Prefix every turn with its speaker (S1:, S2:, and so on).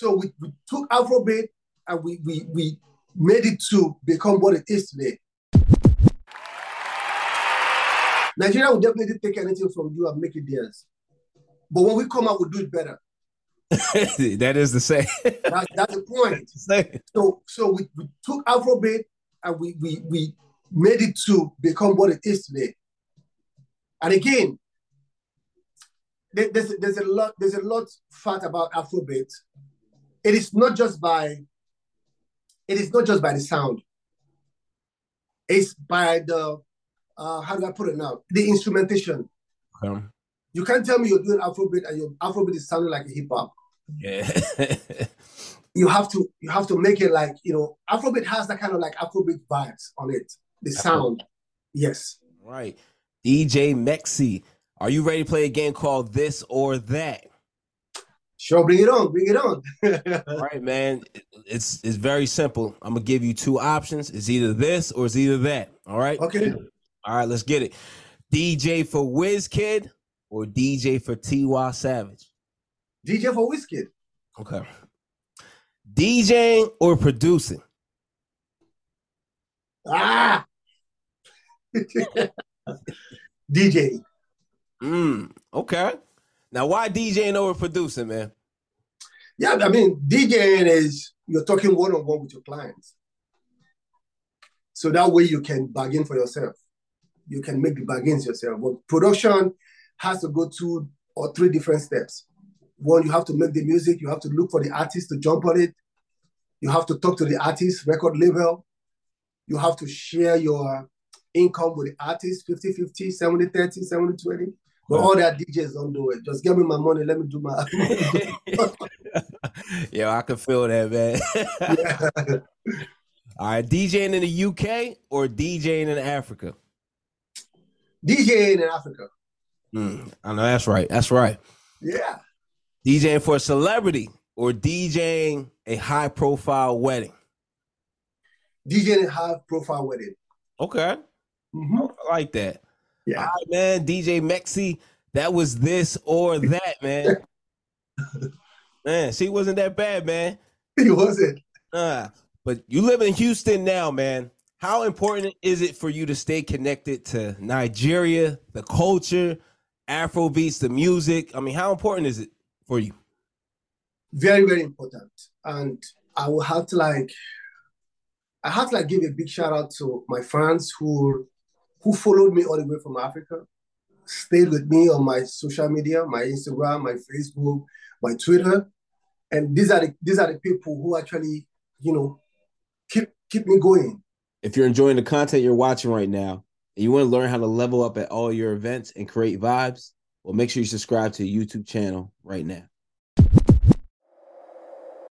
S1: so we, we took Afrobeat and we, we we made it to become what it is today. Nigeria will definitely take anything from you and make it theirs. But when we come out, we'll do it better.
S2: that is the same.
S1: that's, that's the point. So so we, we took Afrobeat and we, we we made it to become what it is today. And again, there's there's a lot there's a lot fat about Afrobeat. It is not just by it is not just by the sound. It's by the uh, how do I put it now? The instrumentation. Um, you can't tell me you're doing Afrobeat and your Afrobeat is sounding like a hip hop.
S2: Yeah.
S1: you have to you have to make it like you know Afrobeat has that kind of like Afrobeat vibes on it. The sound, yes.
S2: Right. DJ Mexi, are you ready to play a game called This or That?
S1: Sure, bring it on, bring it on.
S2: All right, man. It's it's very simple. I'm gonna give you two options. It's either this or it's either that. All right.
S1: Okay.
S2: All right, let's get it. DJ for Wizkid or DJ for Tiwa Savage?
S1: DJ for Wizkid.
S2: Okay. DJing or producing?
S1: Ah. DJ.
S2: Mm, okay. Now, why DJing over producing, man?
S1: Yeah, I mean, DJing is you're talking one on one with your clients. So that way you can bargain for yourself. You can make the bargains yourself. But production has to go two or three different steps. One, you have to make the music, you have to look for the artist to jump on it, you have to talk to the artist, record label, you have to share your income with the artist 50 50, 70 30, 70 20. But all that DJs don't do it. Just give me my money. Let me do my.
S2: yeah, I can feel that, man. yeah. All right, DJing in the UK or DJing in Africa?
S1: DJing in Africa.
S2: Mm, I know that's right. That's right.
S1: Yeah.
S2: DJing for a celebrity or DJing a high profile wedding?
S1: DJing a high profile wedding.
S2: Okay.
S1: Mm-hmm.
S2: I like that.
S1: Yeah. All
S2: right, man. DJ Mexi, that was this or that, man. man, she wasn't that bad, man.
S1: He wasn't.
S2: Uh, but you live in Houston now, man. How important is it for you to stay connected to Nigeria, the culture, Afro beats, the music? I mean, how important is it for you?
S1: Very, very important. And I will have to like I have to like give a big shout out to my fans who who followed me all the way from Africa, stayed with me on my social media, my Instagram, my Facebook, my Twitter. And these are the these are the people who actually, you know, keep keep me going.
S2: If you're enjoying the content you're watching right now, and you want to learn how to level up at all your events and create vibes, well, make sure you subscribe to the YouTube channel right now.